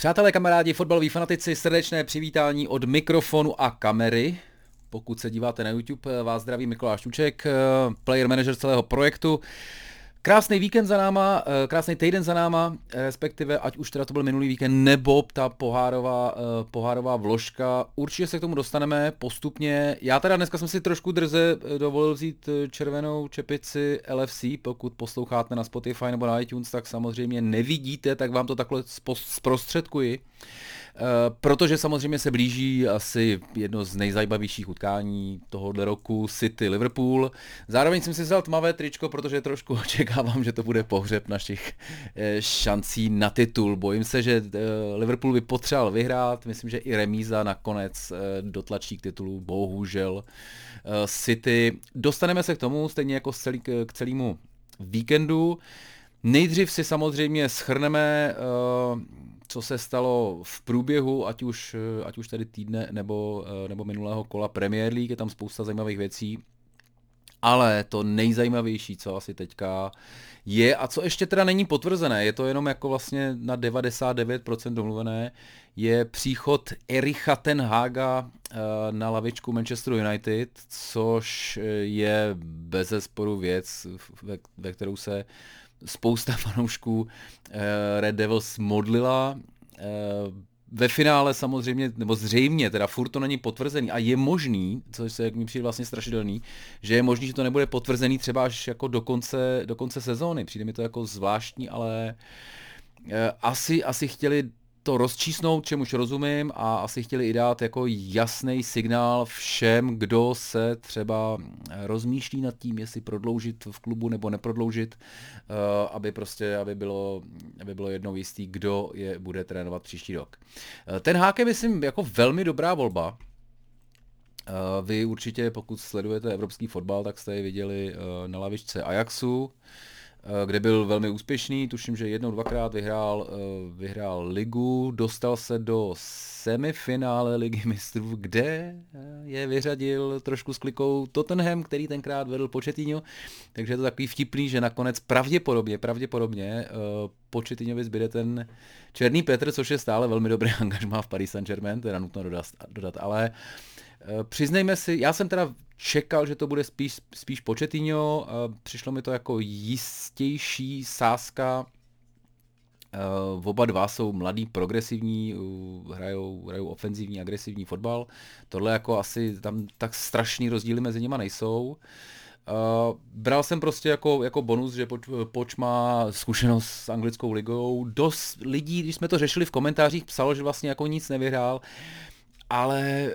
Přátelé, kamarádi, fotbaloví fanatici, srdečné přivítání od mikrofonu a kamery. Pokud se díváte na YouTube, vás zdraví Mikuláš Čuček, player manager celého projektu. Krásný víkend za náma, eh, krásný týden za náma, eh, respektive ať už teda to byl minulý víkend, nebo ta pohárová, eh, pohárová vložka. Určitě se k tomu dostaneme postupně. Já teda dneska jsem si trošku drze dovolil vzít červenou čepici LFC, pokud posloucháte na Spotify nebo na iTunes, tak samozřejmě nevidíte, tak vám to takhle zprostředkuji. Eh, protože samozřejmě se blíží asi jedno z nejzajímavějších utkání tohohle roku City Liverpool. Zároveň jsem si vzal tmavé tričko, protože trošku očekávám, že to bude pohřeb našich eh, šancí na titul. Bojím se, že eh, Liverpool by potřeboval vyhrát, myslím, že i remíza nakonec dotlačí k titulu, bohužel City. Dostaneme se k tomu, stejně jako k celému víkendu. Nejdřív si samozřejmě schrneme co se stalo v průběhu, ať už, ať už tady týdne nebo, nebo minulého kola Premier League, je tam spousta zajímavých věcí. Ale to nejzajímavější, co asi teďka je, a co ještě teda není potvrzené, je to jenom jako vlastně na 99% domluvené, je příchod Ericha Tenhaga eh, na lavičku Manchester United, což je bez zesporu věc, ve, ve kterou se spousta fanoušků eh, Red Devils modlila. Eh, ve finále samozřejmě, nebo zřejmě, teda furt to není potvrzený a je možný, což se mi přijde vlastně strašidelný, že je možný, že to nebude potvrzený třeba až jako do konce, do konce sezóny. Přijde mi to jako zvláštní, ale eh, asi, asi chtěli to rozčísnout, čemuž rozumím a asi chtěli i dát jako jasný signál všem, kdo se třeba rozmýšlí nad tím, jestli prodloužit v klubu nebo neprodloužit, eh, aby prostě, aby bylo, aby bylo jednou jistý, kdo je bude trénovat příští rok. Eh, ten hák je, myslím, jako velmi dobrá volba, eh, vy určitě, pokud sledujete evropský fotbal, tak jste je viděli na lavičce Ajaxu. Eh, kde byl velmi úspěšný, tuším, že jednou, dvakrát vyhrál, eh, vyhrál ligu, dostal se do semifinále ligy mistrů, kde eh, je vyřadil trošku s klikou Tottenham, který tenkrát vedl Početíňo, takže je to takový vtipný, že nakonec pravděpodobně, pravděpodobně Početíňovi zbyde ten Černý Petr, což je stále velmi dobrý angažmá v Paris Saint-Germain, teda nutno dodat, dodat ale přiznejme si, já jsem teda čekal, že to bude spíš, spíš Početíňo, přišlo mi to jako jistější sázka, Uh, oba dva jsou mladí, progresivní, uh, hrajou, hrajou ofenzivní, agresivní fotbal. Tohle jako asi tam tak strašný rozdíly mezi nimi nejsou. Uh, bral jsem prostě jako, jako bonus, že Poč, Poč má zkušenost s anglickou ligou. Dost lidí, když jsme to řešili v komentářích, psalo, že vlastně jako nic nevyhrál. Ale,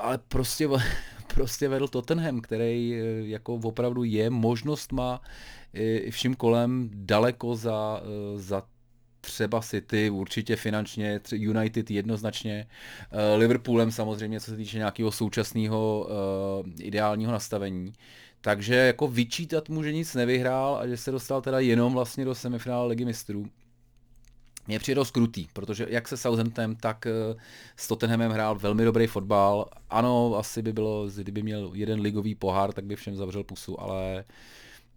ale prostě prostě vedl Tottenham, který eh, jako opravdu je možnost má i vším kolem daleko za, eh, za třeba City, určitě finančně, United jednoznačně, eh, Liverpoolem samozřejmě, co se týče nějakého současného ideálního nastavení. Takže jako vyčítat mu, že nic nevyhrál a že se dostal teda jenom vlastně do semifinále ligy mistrů, mě přijde dost krutý, protože jak se Southamptonem, tak eh, s Tottenhamem hrál velmi dobrý fotbal. Ano, asi by bylo, kdyby měl jeden ligový pohár, tak by všem zavřel pusu, ale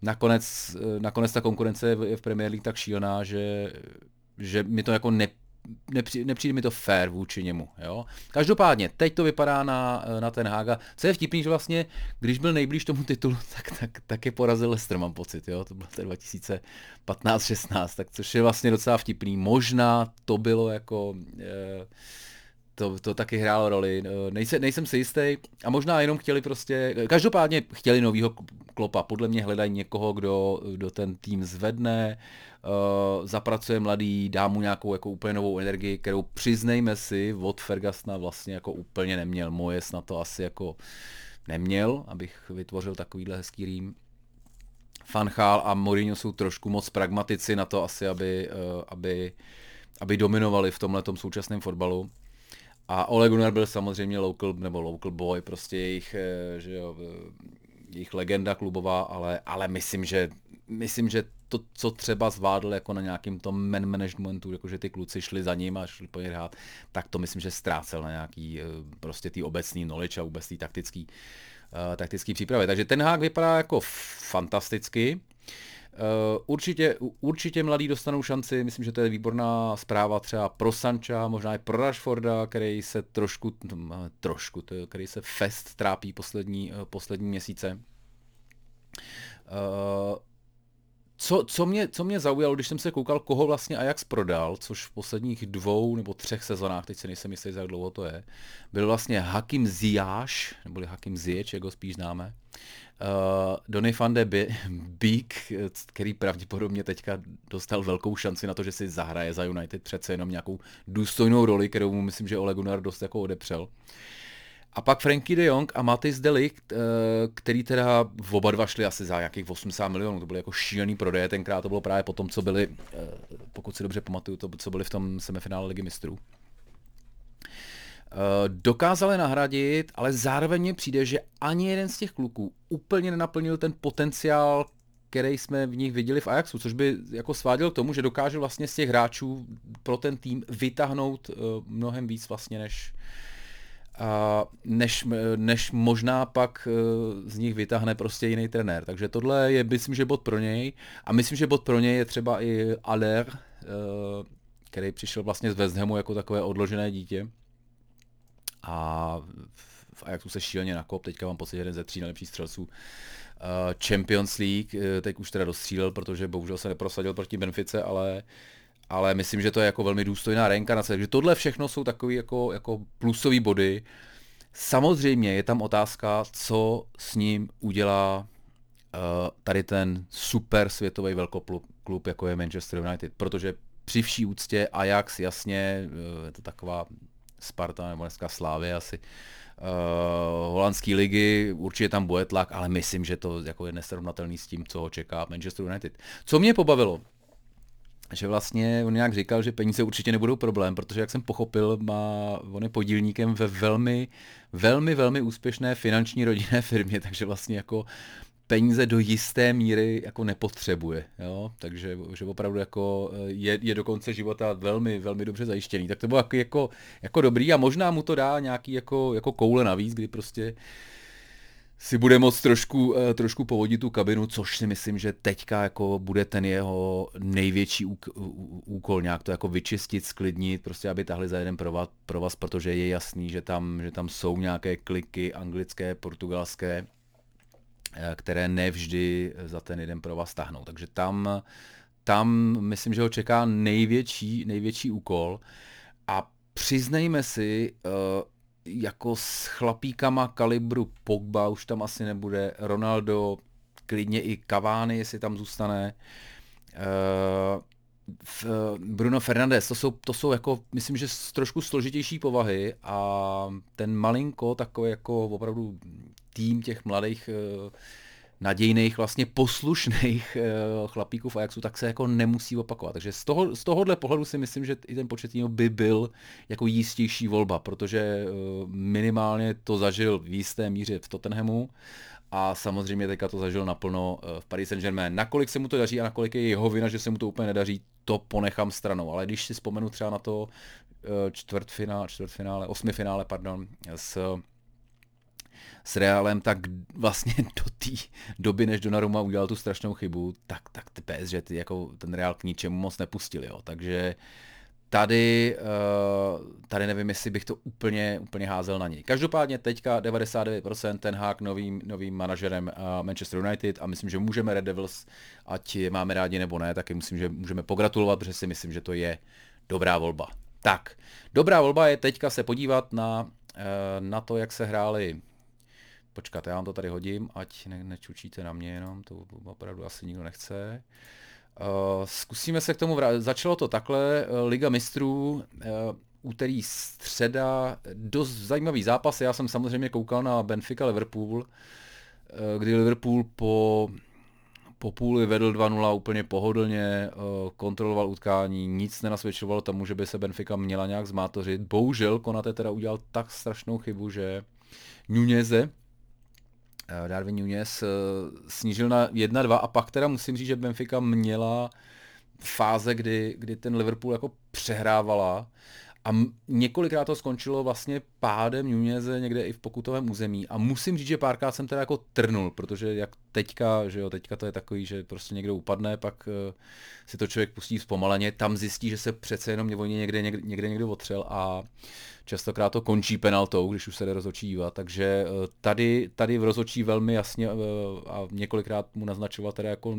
nakonec, eh, nakonec ta konkurence je v Premier League tak šílená, že, že mi to jako ne, nepřijde, nepřijde mi to fair vůči němu. Jo? Každopádně, teď to vypadá na, na ten Haga. Co je vtipný, že vlastně, když byl nejblíž tomu titulu, tak, tak, tak je porazil Lester, mám pocit. Jo? To bylo 2015-16, tak což je vlastně docela vtipný. Možná to bylo jako... Eh, to, to taky hrálo roli. Eh, nejse, nejsem si jistý a možná jenom chtěli prostě, každopádně chtěli novýho klopa. Podle mě hledají někoho, kdo, kdo ten tým zvedne, uh, zapracuje mladý, dá mu nějakou jako úplně novou energii, kterou přiznejme si od Fergasna vlastně jako úplně neměl. Moje na to asi jako neměl, abych vytvořil takovýhle hezký rým. Fanchal a Mourinho jsou trošku moc pragmatici na to asi, aby, uh, aby, aby dominovali v tomhle současném fotbalu. A Ole Gunnar byl samozřejmě local, nebo local boy, prostě jejich, eh, že jo, jejich legenda klubová, ale, ale myslím, že myslím, že to, co třeba zvládl jako na nějakým tom man managementu, jakože ty kluci šli za ním a šli po hrát, tak to myslím, že ztrácel na nějaký eh, prostě ty obecný knowledge a vůbec ty taktický, uh, taktický přípravy. Takže ten hák vypadá jako fantasticky. určitě, určitě mladí dostanou šanci, myslím, že to je výborná zpráva třeba pro Sancha, možná i pro Rashforda, který se trošku, trošku, který se fest trápí poslední, poslední měsíce. Uh, co, co, mě, co mě zaujalo, když jsem se koukal, koho vlastně Ajax prodal, což v posledních dvou nebo třech sezonách, teď se nejsem jistý, jak dlouho to je, byl vlastně Hakim Ziyech, neboli Hakim Ziyech, jak ho spíš známe, uh, Donny van de Beek, který pravděpodobně teďka dostal velkou šanci na to, že si zahraje za United přece jenom nějakou důstojnou roli, kterou mu myslím, že Ole Gunnar dost jako odepřel. Uh, a pak Frankie de Jong a Matis Delict, eh, který teda v oba dva šli asi za nějakých 80 milionů, to byly jako šílený prodeje, tenkrát to bylo právě po tom, co byli, eh, pokud si dobře pamatuju, to, co byli v tom semifinále ligy mistrů. Eh, dokázali nahradit, ale zároveň mi přijde, že ani jeden z těch kluků úplně nenaplnil ten potenciál, který jsme v nich viděli v Ajaxu, což by jako sváděl k tomu, že dokáže vlastně z těch hráčů pro ten tým vytáhnout mnohem víc vlastně než, a než, než možná pak eh, z nich vytáhne prostě jiný trenér. Takže tohle je, myslím, že bod pro něj. A myslím, že bod pro něj je třeba i Aller, eh, který přišel vlastně z West Hamu jako takové odložené dítě. A v Ajaxu se šíleně nakop, teďka mám pocit, jeden ze tří nejlepších střelců eh, Champions League, teď už teda dostřílel, protože bohužel se neprosadil proti Benfice, ale ale myslím, že to je jako velmi důstojná reinkarnace. Takže tohle všechno jsou takové jako, jako plusové body. Samozřejmě je tam otázka, co s ním udělá uh, tady ten super světový velkoklub, jako je Manchester United, protože při vší úctě Ajax, jasně, uh, je to taková Sparta nebo dneska Slávy asi, uh, holandské ligy, určitě tam bude tlak, ale myslím, že to jako je nesrovnatelný s tím, co ho čeká Manchester United. Co mě pobavilo, že vlastně on nějak říkal, že peníze určitě nebudou problém, protože jak jsem pochopil, má, on je podílníkem ve velmi, velmi, velmi úspěšné finanční rodinné firmě, takže vlastně jako peníze do jisté míry jako nepotřebuje, jo? takže že opravdu jako je, je do konce života velmi, velmi dobře zajištěný. Tak to bylo jako, jako, jako dobrý a možná mu to dá nějaký jako, jako koule navíc, kdy prostě uh, si bude moct trošku, eh, trošku povodit tu kabinu, což si myslím, že teďka jako bude ten jeho největší úkol, nějak to jako vyčistit, sklidnit, prostě aby tahli za jeden provaz, provaz protože je jasný, že tam, že tam jsou nějaké kliky anglické, portugalské, eh, které nevždy za ten jeden provaz tahnou. Takže tam, tam myslím, že ho čeká největší, největší úkol a přiznejme si, uh, jako s chlapíkama kalibru Pogba už tam asi nebude, Ronaldo, klidně i Cavani, jestli tam zůstane. Uh, Bruno Fernandes, to jsou, to jsou jako, myslím, že trošku složitější povahy a ten malinko, takový jako opravdu tým těch mladých uh, nadějných, vlastně poslušných eh, chlapíků v Ajaxu, tak se jako nemusí opakovat. Takže z, toho, z tohohle pohledu si myslím, že i ten Početino by byl jako jistější volba, protože eh, minimálně to zažil v jisté míře v Tottenhamu a samozřejmě teďka to zažil naplno eh, v Paris Saint-Germain. Nakolik se mu to daří a nakolik je jeho vina, že se mu to úplně nedaří, to ponechám stranou. Ale když si vzpomenu třeba na to čtvrtfinále, čtvrtfinále, osmifinále, pardon, s s Realem, tak vlastně do té doby, než Donnarumma udělal tu strašnou chybu, tak, tak ty PSG ty jako ten Real k ničemu moc nepustili. Jo. Takže tady, uh, tady nevím, jestli bych to úplně, úplně házel na něj. Každopádně teďka 99% ten hák novým, novým manažerem uh, Manchester United a myslím, že můžeme Red Devils, ať je máme rádi nebo ne, taky myslím, že můžeme pogratulovat, protože si myslím, že to je dobrá volba. Tak, dobrá volba je teďka se podívat na, uh, na to, jak se hráli Počkat, já vám to tady hodím, ať ne, nečučíte na mě jenom, to opravdu asi nikdo nechce. Uh, zkusíme se k tomu vrátit. Začalo to takhle, uh, Liga mistrů, uh, úterý středa, dost zajímavý zápas. Já jsem samozřejmě koukal na Benfica Liverpool, uh, kdy Liverpool po, po půli vedl 2-0 úplně pohodlně, uh, kontroloval utkání, nic nenasvědčovalo tomu, že by se Benfica měla nějak zmátořit. Bohužel Konate teda udělal tak strašnou chybu, že Nuneze, Eh, Darwin Nunes eh, snížil na 1-2 a pak teda musím říct, že Benfica měla fáze, kdy, kdy ten Liverpool jako přehrávala A několikrát to skončilo vlastně pádem Nuneze někde i v pokutovém území. A musím říct, že párkrát jsem teda jako trnul, protože jak teďka, že jo, teďka to je takový, že prostě někdo upadne, pak uh, si to člověk pustí zpomaleně, tam zjistí, že se přece jenom mě někde, někde, někde někdo otřel a častokrát to končí penaltou, když už se jde rozhodčí takže uh, tady, tady v rozhodčí velmi jasně uh, a několikrát mu naznačoval teda jako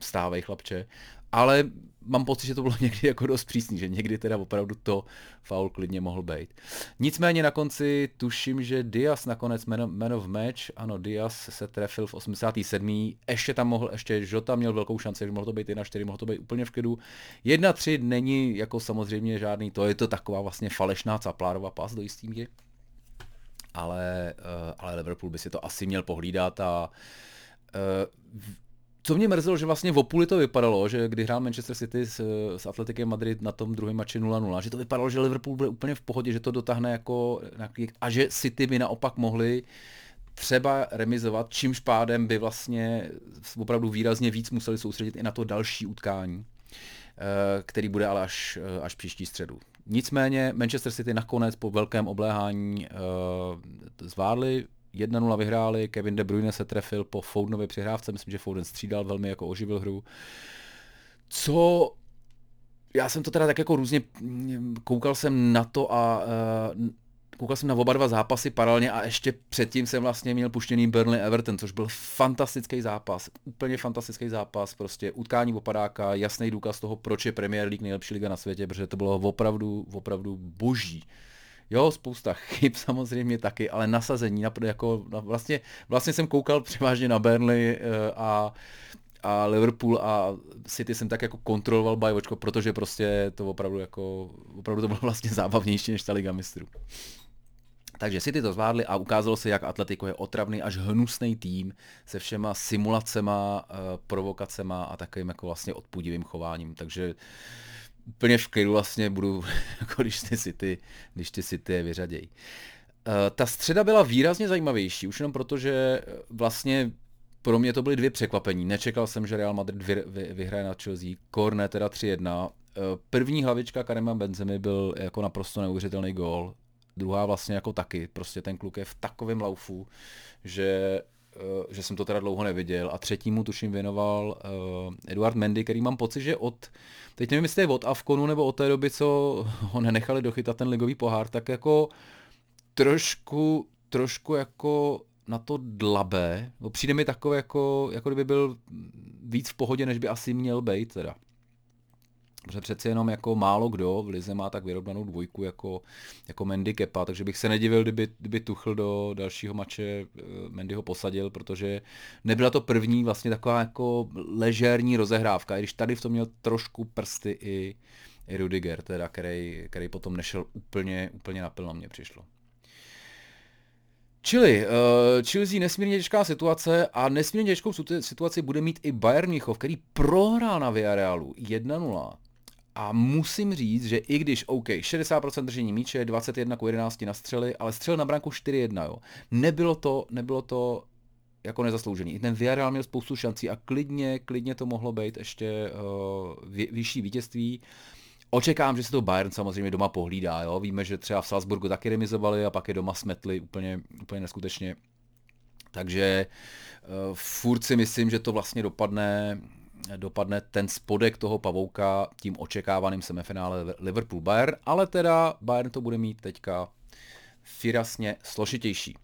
stávej chlapče, ale mám pocit, že to bylo někdy jako dost přísný, že někdy teda opravdu to faul klidně mohl být. Nicméně na konci tuším, že Diaz nakonec man, of match, ano, Diaz se trefil v 87. Ještě tam mohl, ještě Žota měl velkou šanci, že mohl to být 1-4, mohl to být úplně v klidu. 1-3 není jako samozřejmě žádný, to je to taková vlastně falešná caplárova pas do jistý míry. Ale, uh, ale Liverpool by si to asi měl pohlídat a uh, co mě mrzelo, že vlastně v Opuli to vypadalo, že kdy hrál Manchester City s, s Atletikem Madrid na tom druhém mači 0-0, že to vypadalo, že Liverpool bude úplně v pohodě, že to dotáhne jako a že City by naopak mohli třeba remizovat, čímž pádem by vlastně opravdu výrazně víc museli soustředit i na to další utkání, eh, který bude ale až, eh, až příští středu. Nicméně Manchester City nakonec po velkém obléhání uh, zvládli 1-0 vyhráli, Kevin De Bruyne se trefil po Fodenově přihrávce, myslím, že Foden střídal, velmi jako oživil hru. Co já jsem to teda tak jako různě, koukal jsem na to a uh, koukal jsem na oba dva zápasy paralelně a ještě předtím jsem vlastně měl puštěný Burnley Everton, což byl fantastický zápas, úplně fantastický zápas, prostě utkání opadáka, jasný důkaz toho, proč je Premier League nejlepší liga na světě, protože to bylo opravdu, opravdu boží. Jo, spousta chyb samozřejmě taky, ale nasazení, jako vlastně, vlastně jsem koukal převážně na Burnley eh, a a Liverpool a City jsem tak jako kontroloval bajvočko, protože prostě to opravdu jako, opravdu to bylo vlastně zábavnější než ta Liga mistrů. Takže City to zvládli a ukázalo se, jak Atletico je otravný až hnusný tým se všema simulacema, eh, provokacema a takovým jako vlastně odpudivým chováním. Takže úplně v klidu vlastně budu, jako když ty City, když ty City je vyřadějí. Uh, ta středa byla výrazně zajímavější, už jenom proto, že vlastně pro mě to byly dvě překvapení. Nečekal jsem, že Real Madrid vy, vy, vyhraje na Chelsea. Korne teda 3-1. Eh, první hlavička Karema Benzemi byl jako naprosto neuvěřitelný gól. Druhá vlastně jako taky. Prostě ten kluk je v takovém laufu, že Eh, že jsem to teda dlouho neviděl. A třetímu tuším věnoval uh, Eduard Mendy, který mám pocit, že od, teď nevím, jestli je od Avkonu nebo od té doby, co ho nenechali dochytat ten ligový pohár, tak jako trošku, trošku jako na to dlabe. Přijde mi takové jako, jako kdyby byl víc v pohodě, než by asi měl být teda. Protože přeci jenom jako málo kdo v Lize má tak vyrovnanou dvojku jako, jako Mendy Kepa, takže bych se nedivil, kdyby, kdyby Tuchl do dalšího mače eh, Mendy ho posadil, protože nebyla to první vlastně taková jako ležérní rozehrávka, i když tady v tom měl trošku prsty i, i Rudiger, teda, který, který potom nešel úplně, úplně napil mě přišlo. Čili uh, Chelsea nesmírně těžká situace a nesmírně těžkou situaci bude mít i Bayern Mnichov, který prohrál na Villarrealu 1-0 a musím říct, že i když, OK, 60% držení míče, 21 k 11 na střely, ale střel na branku 4-1, jo. Nebylo to, nebylo to jako nezasloužený. I ten Villarreal měl spoustu šancí a klidně, klidně to mohlo být ještě uh, vyšší vítězství. Očekám, že se to Bayern samozřejmě doma pohlídá. Jo? Víme, že třeba v Salzburgu taky remizovali a pak je doma smetli úplně, úplně neskutečně. Takže uh, furt si myslím, že to vlastně dopadne dopadne ten spodek toho pavouka tím očekávaným semifinále Liverpool-Bayern, ale teda Bayern to bude mít teďka výrazně složitější.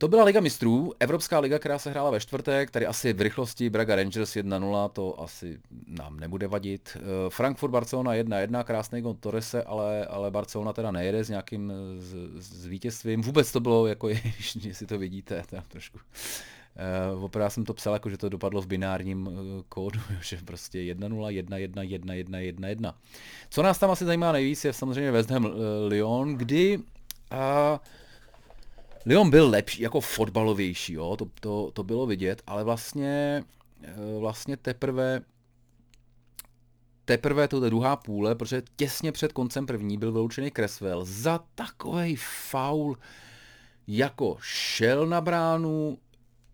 To byla Liga mistrů, Evropská liga, která se hrála ve čtvrtek, tady asi v rychlosti Braga Rangers 1-0, to asi nám nebude vadit. Eh, Frankfurt Barcelona 1-1, krásný gol Torrese, ale, ale Barcelona teda nejede s nějakým z, z vítězstvím. Vůbec to bylo, jako jestli to vidíte, to trošku Uh, opravdu jsem to psal, jako že to dopadlo v binárním uh, kódu, že prostě 1-0, 1-1, 1-1, 1-1. Co nás tam asi zajímá nejvíc je samozřejmě West Ham uh, Lyon, kdy uh, Lyon byl lepší, jako fotbalovější, jo, to, to, to bylo vidět, ale vlastně, uh, vlastně teprve teprve to druhá půle, protože těsně před koncem první byl vyloučený Creswell za takový faul, jako šel na bránu,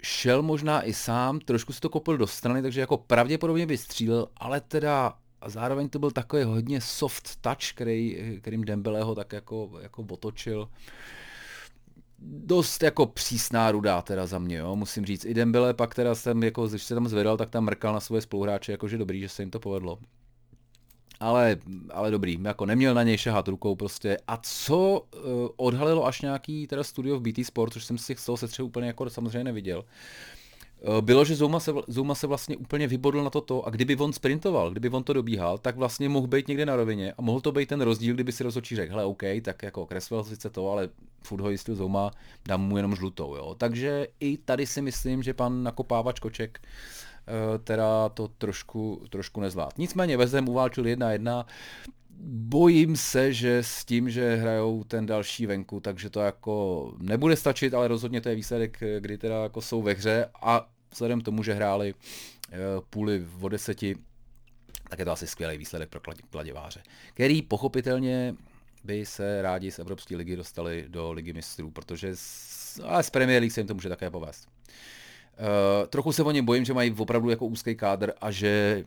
šel možná i sám, trošku si to kopil do strany, takže jako pravděpodobně by střílel, ale teda a zároveň to byl takový hodně soft touch, který, kterým Dembeleho tak jako, jako otočil. Dost jako přísná ruda teda za mě, jo, musím říct. I Dembele pak teda jsem, jako, když se tam zvedal, tak tam mrkal na svoje spoluhráče, jakože dobrý, že se jim to povedlo. Ale, ale dobrý, jako neměl na něj šahat rukou prostě. A co uh, odhalilo až nějaký teda studio v BT Sport, což jsem si z toho setřehu úplně jako samozřejmě neviděl, Eh, bylo, že Zouma se, Zouma se vlastně úplně vybodl na toto a kdyby on sprintoval, kdyby on to dobíhal, tak vlastně mohl být někde na rovině a mohl to být ten rozdíl, kdyby si rozhodčí řekl, hele OK, tak jako Creswell sice to, ale furt ho jistil Zouma, dám mu jenom žlutou, jo. Takže i tady si myslím, že pan nakopávač Koček uh, teda to trošku, trošku nezvlád. Nicméně Vezem uválčil 1-1, bojím se, že s tím, že hrajou ten další venku, takže to jako nebude stačit, ale rozhodně to je výsledek, kdy teda jako jsou ve hře a vzhledem k tomu, že hráli eh, půly o deseti, tak je to asi skvělý výsledek pro kladiváře, který pochopitelně by se rádi z Evropské ligy dostali do ligy mistrů, protože z, ale z Premier League se jim to může také povést. Uh, trochu se o ně bojím, že mají opravdu jako úzký kádr a že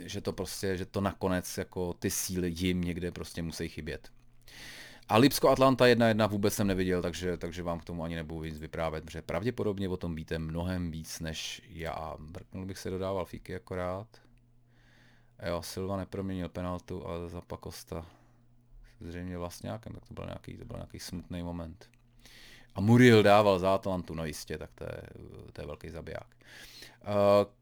že to prostě, že to nakonec jako ty síly jim někde prostě musí chybět. A Lipsko Atlanta 1-1 vůbec jsem neviděl, takže, takže vám k tomu ani nebudu víc vyprávět, protože pravděpodobně o tom víte mnohem víc než já. Brknul bych se dodával fíky akorát. Jo, Silva neproměnil penaltu, ale za Pakosta zřejmě vlastňákem, tak to byl nějaký, to byl nějaký smutný moment. A Muriel dával za Atlantu, no jistě, tak to je, to je velký zabiják. Uh,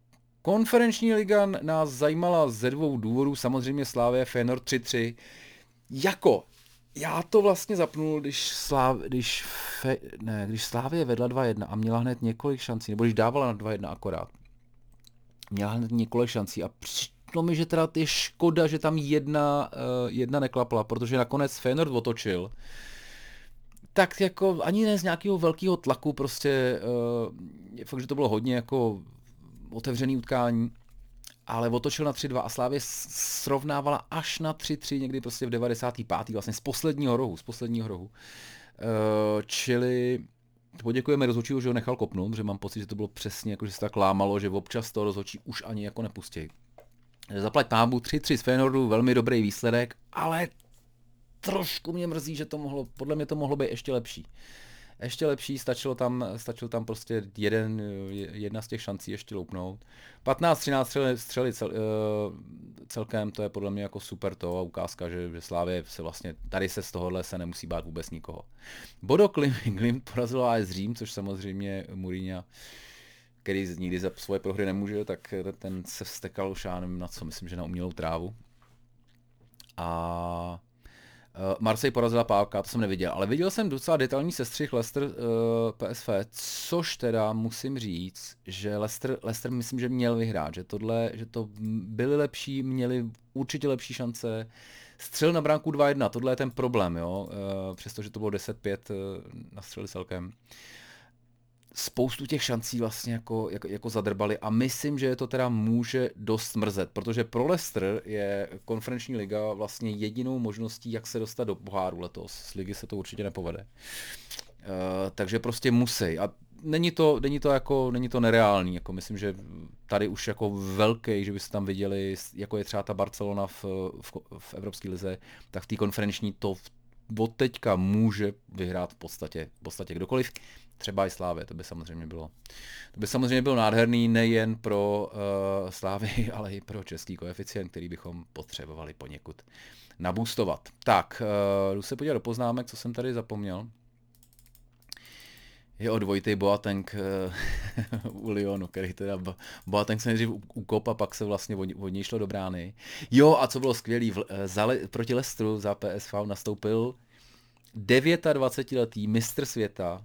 Konferenční liga nás zajímala ze dvou důvodů, samozřejmě Slávě Fenor 3-3. Jako, já to vlastně zapnul, když, Sláv, když, fe, ne, když Slávě vedla 2-1 a měla hned několik šancí, nebo když dávala na 2-1 akorát. Měla hned několik šancí a přišlo mi, že teda je škoda, že tam jedna, uh, jedna neklapla, protože nakonec Fenor otočil. Tak jako ani ne z nějakého velkého tlaku, prostě uh, fakt, že to bylo hodně jako otevřený utkání, ale otočil na 3-2 a Slávě srovnávala až na 3-3 někdy prostě v 95. vlastně z posledního rohu, z posledního rohu. Uh, čili poděkujeme rozhodčího, že ho nechal kopnout, že mám pocit, že to bylo přesně jako, že se tak lámalo, že občas to rozhodčí už ani jako nepustí. Zaplať pámu 3-3 z Feyenoordu, velmi dobrý výsledek, ale trošku mě mrzí, že to mohlo, podle mě to mohlo být ještě lepší. Ještě lepší, stačilo tam, stačilo tam prostě jeden, jedna z těch šancí ještě loupnout. 15-13 střely, střely cel, uh, celkem, to je podle mě jako super to a ukázka, že, že Slávě se vlastně, tady se z tohohle se nemusí bát vůbec nikoho. Bodo Klim, Klim porazil AS Řím, což samozřejmě Mourinho který nikdy za svoje prohry nemůže, tak ten se vstekal už já nevím na co, myslím, že na umělou trávu. A Marseille porazila Pávka, to jsem neviděl, ale viděl jsem docela detailní sestřih Leicester uh, eh, PSV, což teda musím říct, že Leicester, Leicester myslím, že měl vyhrát, že tohle, že to byli lepší, měli určitě lepší šance, střel na bránku 2-1, tohle je ten problém, jo, uh, přestože to bylo 10-5 uh, na střeli celkem. Uh, spoustu těch šancí vlastně jako, jako, jako zadrbali a myslím, že to teda může dost mrzet, protože pro Leicester je konferenční liga vlastně jedinou možností, jak se dostat do poháru letos. Z ligy se to určitě nepovede. Uh, takže prostě musí. A není to, není to jako, není to nereální, jako myslím, že tady už jako velký, že byste tam viděli, jako je třeba ta Barcelona v, v, v Evropské lize, tak v té konferenční to od teďka může vyhrát v podstatě, v podstatě kdokoliv třeba i Slávě, to by samozřejmě bylo. To by samozřejmě bylo nádherný nejen pro uh, Slávy, ale i pro český koeficient, který bychom potřebovali poněkud nabůstovat. Tak, uh, jdu se podívat do poznámek, co jsem tady zapomněl. Je o dvojitý Boateng uh, u Lyonu, který teda Boateng se nejdřív ukop a pak se vlastně od, něj šlo do brány. Jo, a co bylo skvělý, uh, za, proti Lestru za PSV nastoupil 29-letý mistr světa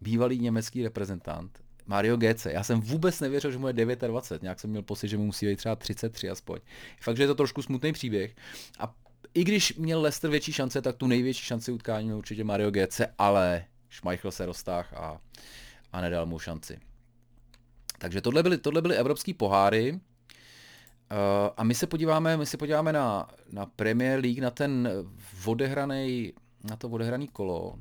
bývalý německý reprezentant, Mario Gece. Já jsem vůbec nevěřil, že mu je 29, nějak jsem měl pocit, že mu musí být třeba 33 aspoň. Fakt, že je to trošku smutný příběh. A i když měl Leicester větší šance, tak tu největší šanci utkání měl určitě Mario Gece, ale Schmeichel se roztáh a, a nedal mu šanci. Takže tohle byly, tohle byly evropský poháry. Uh, a my se podíváme, my se podíváme na, na Premier League, na ten odehraný, na to odehraný kolo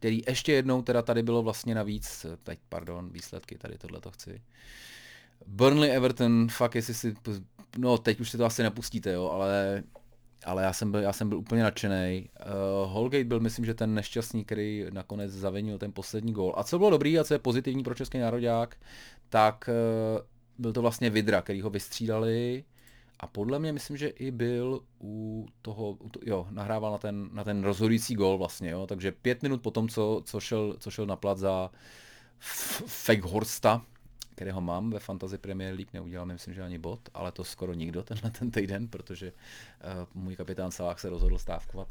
který ještě jednou teda tady bylo vlastně navíc, teď pardon, výsledky, tady tohle to chci. Burnley Everton, fakt jestli si no teď už si to asi nepustíte, jo, ale ale já jsem byl, já jsem byl úplně nadšený. Uh, Holgate byl, myslím, že ten nešťastný, který nakonec zavinil ten poslední gól. A co bylo dobrý a co je pozitivní pro český národák, tak uh, byl to vlastně Vidra, který ho vystřídali a podle mě myslím, že i byl u toho, u to, jo, nahrával na ten, na ten rozhodující gól vlastně, jo, takže pět minut potom, co, co, šel, co šel na plat za Feghorsta, kterého mám ve Fantasy Premier League, neudělal myslím, že ani bod, ale to skoro nikdo tenhle ten týden, protože uh, můj kapitán Salah se rozhodl stávkovat.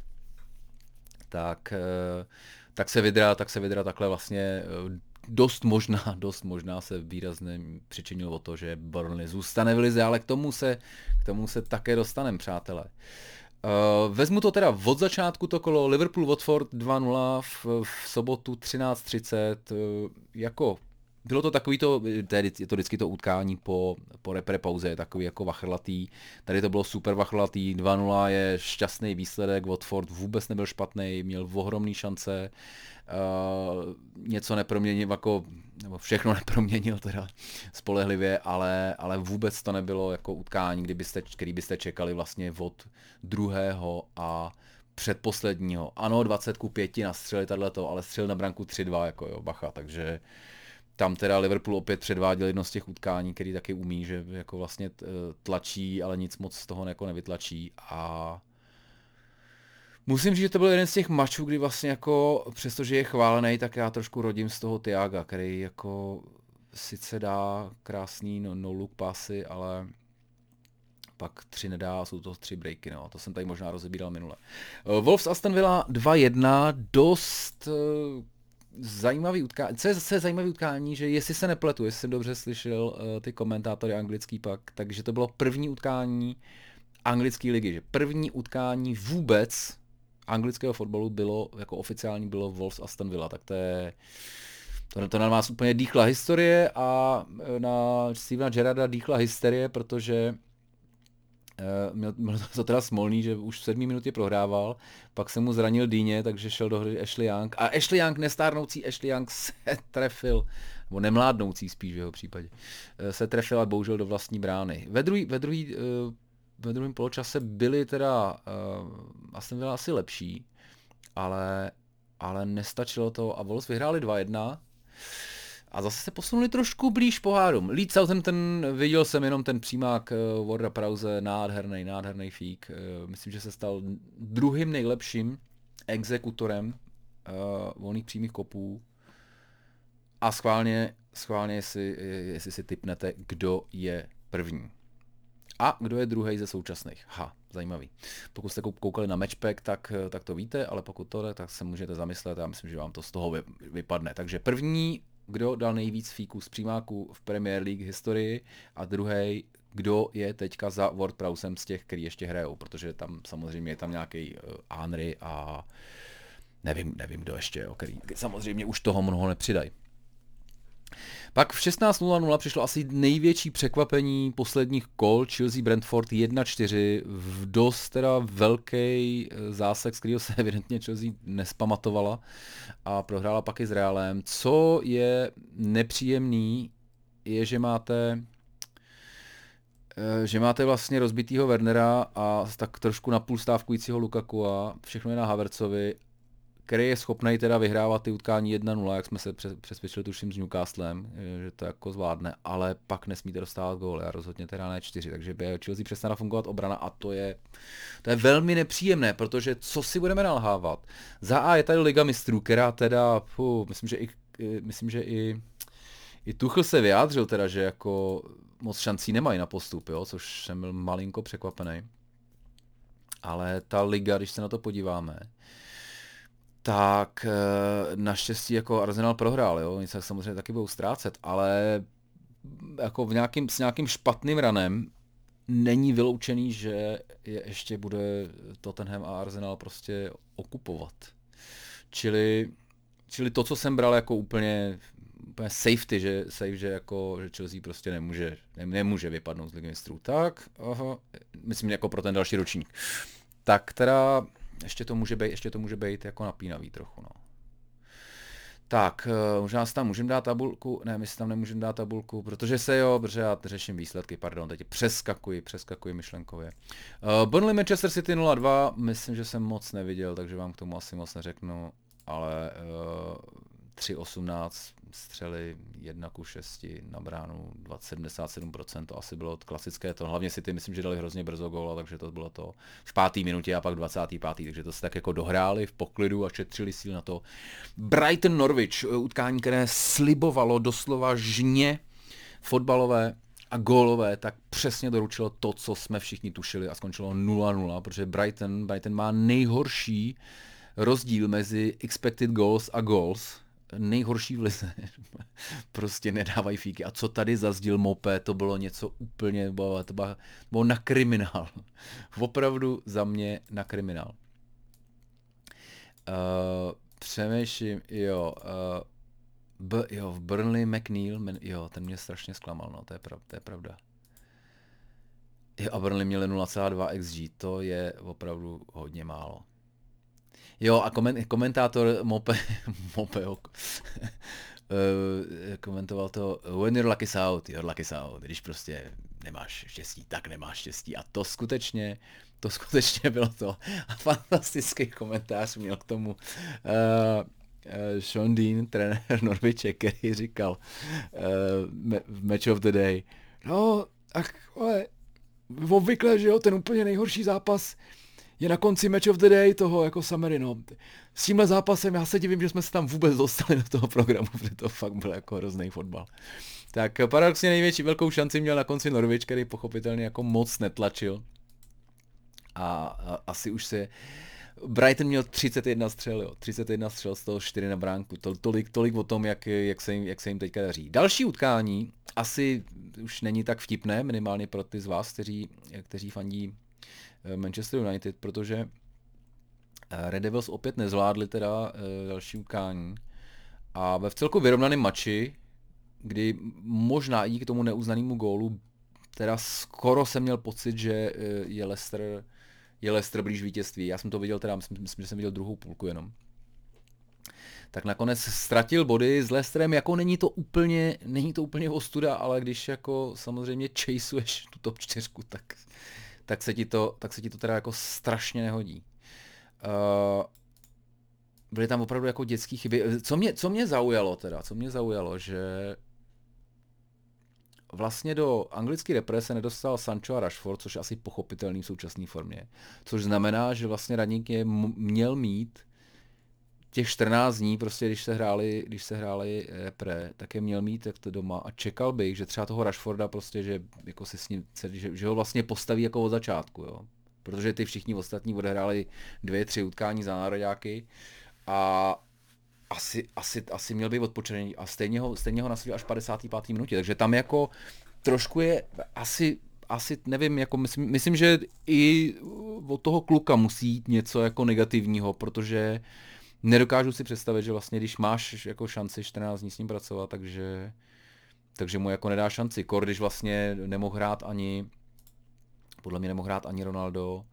Tak, uh, tak se vydra, tak se vydra takhle vlastně uh, dost možná, dost možná se výrazně přičinil o to, že Burnley zůstane v lize, ale k tomu se, k tomu se také dostaneme, přátelé. Uh, vezmu to teda od začátku to kolo Liverpool-Watford 2-0 v, v sobotu 13.30 uh, jako bylo to takový to, je to vždycky to utkání po, po repre pauze, takový jako vachrlatý. Tady to bylo super vachrlatý, 2-0 je šťastný výsledek, Watford vůbec nebyl špatný, měl ohromný šance, uh, něco neproměnil, jako, nebo všechno neproměnil teda spolehlivě, ale, ale vůbec to nebylo jako utkání, kdybyste, který byste čekali vlastně od druhého a předposledního. Ano, 20 ku 5 nastřelili tato, ale střelil na branku 3-2, jako jo, bacha, takže tam teda Liverpool opět předváděl jedno z těch utkání, který taky umí, že jako vlastně tlačí, ale nic moc z toho jako nevytlačí a Musím říct, že to byl jeden z těch mačů, kdy vlastně jako, přestože je chválený, tak já trošku rodím z toho Tiaga, který jako sice dá krásný no, no look pasy, ale pak tři nedá, jsou to tři breaky, no. To jsem tady možná rozebíral minule. Wolves Aston Villa 2-1, dost zajímavý utkání, co je zase zajímavý utkání, že jestli se nepletu, jestli jsem dobře slyšel uh, ty komentátory anglický pak, takže to bylo první utkání anglické ligy, že první utkání vůbec anglického fotbalu bylo, jako oficiální bylo Wolves Aston Villa, tak to je, to, to na vás úplně dýchla historie a eh, na Stevena Gerrarda dýchla hysterie, protože měl, měl to teda smolný, že už v sedmý minutě prohrával, pak se mu zranil dýně, takže šel do hry Ashley Young. A Ashley Young, nestárnoucí Ashley Young se trefil, nebo nemládnoucí spíš v jeho případě, uh, se trefil a bohužel do vlastní brány. Ve druhý, ve druhý, uh, ve druhém poločase byli teda uh, asi byla asi lepší, ale, ale nestačilo to a Wolves vyhráli 2-1 a zase se posunuli trošku blíž pohárům. Leeds Southampton, viděl jsem jenom ten přímák uh, Warda Prause, nádherný, nádherný fík. Uh, myslím, že se stal druhým nejlepším exekutorem uh, volných přímých kopů. A schválně, schválně jestli, jestli si typnete, kdo je první. A kdo je druhý ze současných? Ha, zajímavý. Pokud jste koukali na matchpack, tak, tak to víte, ale pokud to ne, tak se můžete zamyslet, já myslím, že vám to z toho vypadne. Takže první kdo dal nejvíc fíků z přímáků v Premier League historii a druhý, kdo je teďka za WordPressem z těch, který ještě hrajou, protože tam samozřejmě je tam nějaký uh, Henry a nevím, nevím kdo ještě, jo, který samozřejmě už toho mnoho nepřidají. Pak v 16.00 přišlo asi největší překvapení posledních kol Chelsea Brentford 1-4 v dost teda velký eh, zásek, z kterého se evidentně Chelsea nespamatovala a prohrála pak i s Realem. Co je nepříjemný, je, že máte eh, že máte vlastně rozbitýho Wernera a tak trošku napůl stávkujícího Lukaku a všechno je na Havercovi který je schopný teda vyhrávat ty utkání 1-0, jak jsme se přesvědčili tuším s Newcastlem, že to jako zvládne, ale pak nesmíte dostávat góly a rozhodně teda ne 4, takže by Chelsea přestane fungovat obrana a to je, to je velmi nepříjemné, protože co si budeme nalhávat? Za A je tady Liga mistrů, která teda, pů, myslím, že i, myslím, že i, i Tuchl se vyjádřil teda, že jako moc šancí nemají na postup, jo, což jsem byl malinko překvapený. Ale ta liga, když se na to podíváme, tak eh, naštěstí jako Arsenal prohrál, jo, oni se samozřejmě taky budou ztrácet, ale jako v nějakým, s nějakým špatným ranem není vyloučený, že je ještě bude Tottenham a Arsenal prostě okupovat. Čili, čili to, co jsem bral jako úplně, úplně safety, že, safe, že, jako, že Chelsea prostě nemůže, ne, nemůže vypadnout z ligy mistrů, tak aha, myslím jako pro ten další ročník. Tak teda ještě to může být, ještě to může být jako napínavý trochu, no. Tak, uh, možná si tam můžeme dát tabulku, ne, my si tam nemůžeme dát tabulku, protože se jo, protože já řeším výsledky, pardon, teď přeskakuji, přeskakuji myšlenkově. Uh, Burnley Manchester City 0-2, myslím, že jsem moc neviděl, takže vám k tomu asi moc neřeknu, ale uh, 3.18 střely 1 ku 6 na bránu 77%, to asi bylo klasické to. Hlavně si ty myslím, že dali hrozně brzo góla, takže to bylo to v pátý minutě a pak 25. takže to se tak jako dohráli v poklidu a šetřili síl na to. Brighton Norwich, utkání, které slibovalo doslova žně fotbalové a gólové, tak přesně doručilo to, co jsme všichni tušili a skončilo 0-0, protože Brighton, Brighton má nejhorší rozdíl mezi expected goals a goals, nejhorší v lize. prostě nedávají fíky. A co tady zazdil Mope, to bylo něco úplně, bylo, to bylo na kriminál. Opravdu za mě na kriminál. Uh, přemýšlím, jo, uh, B, jo, v Burnley McNeil, men, jo, ten mě strašně zklamal, no, to je, prav, to je pravda. Jo, a Burnley měli 0,2 XG, to je opravdu hodně málo. Jo, a koment, komentátor Mope, Mope uh, komentoval to when you're lucky out, you're lucky out. Když prostě nemáš štěstí, tak nemáš štěstí. A to skutečně, to skutečně bylo to. A fantastický komentář měl k tomu uh, uh, Sean Dean, trenér Norviče, který říkal uh, Match of the Day, no, ach, ale obvykle, že jo, ten úplně nejhorší zápas je na konci Match of the Day toho jako Samery, no. S tímhle zápasem já se divím, že jsme se tam vůbec dostali do toho programu, protože to fakt byl jako hrozný fotbal. Tak paradoxně největší velkou šanci měl na konci Norwich, který pochopitelně jako moc netlačil. A, a asi už se Brighton měl 31 střel, jo. 31 střel z toho 4 na bránku. To, tolik, tolik o tom, jak, jak, se jim, jak se jim teďka daří. Další utkání asi už není tak vtipné, minimálně pro ty z vás, kteří, kteří fandí Manchester United, protože eh, Red Devils opět nezvládli teda eh, další ukání a ve vcelku vyrovnaném mači, kdy možná i k tomu neuznanému gólu, teda skoro jsem měl pocit, že je Leicester, je Leicester blíž vítězství. Já jsem to viděl teda, myslím, myslím, že jsem viděl druhou půlku jenom. Tak nakonec ztratil body s Leicesterem, jako není to úplně, není to úplně ostuda, ale když jako samozřejmě chaseuješ tu top 4, tak tak se ti to, tak se ti to teda jako strašně nehodí. Uh, byly tam opravdu jako dětské chyby. Co mě, co mě zaujalo teda, co mě zaujalo, že vlastně do anglické represe nedostal Sancho a Rashford, což je asi pochopitelný v současné formě. Což znamená, že vlastně radník je měl mít těch 14 dní, prostě když se hráli, když se hráli repre, tak je měl mít to doma a čekal bych, že třeba toho Rashforda prostě, že jako si s ním, že, že ho vlastně postaví jako od začátku, jo. Protože ty všichni ostatní odehráli dvě, tři utkání za nároďáky a asi, asi, asi měl být odpočený a stejně ho, stejně ho nasadil až 55. minutě, takže tam jako trošku je asi asi nevím, jako myslím, myslím, že i od toho kluka musí jít něco jako negativního, protože uh, nedokážu si představit, že vlastně když máš jako šanci 14 dní s ním pracovat, takže, takže mu jako nedá šanci. Kor, když vlastně nemohl hrát ani, podle mě nemohl hrát ani Ronaldo,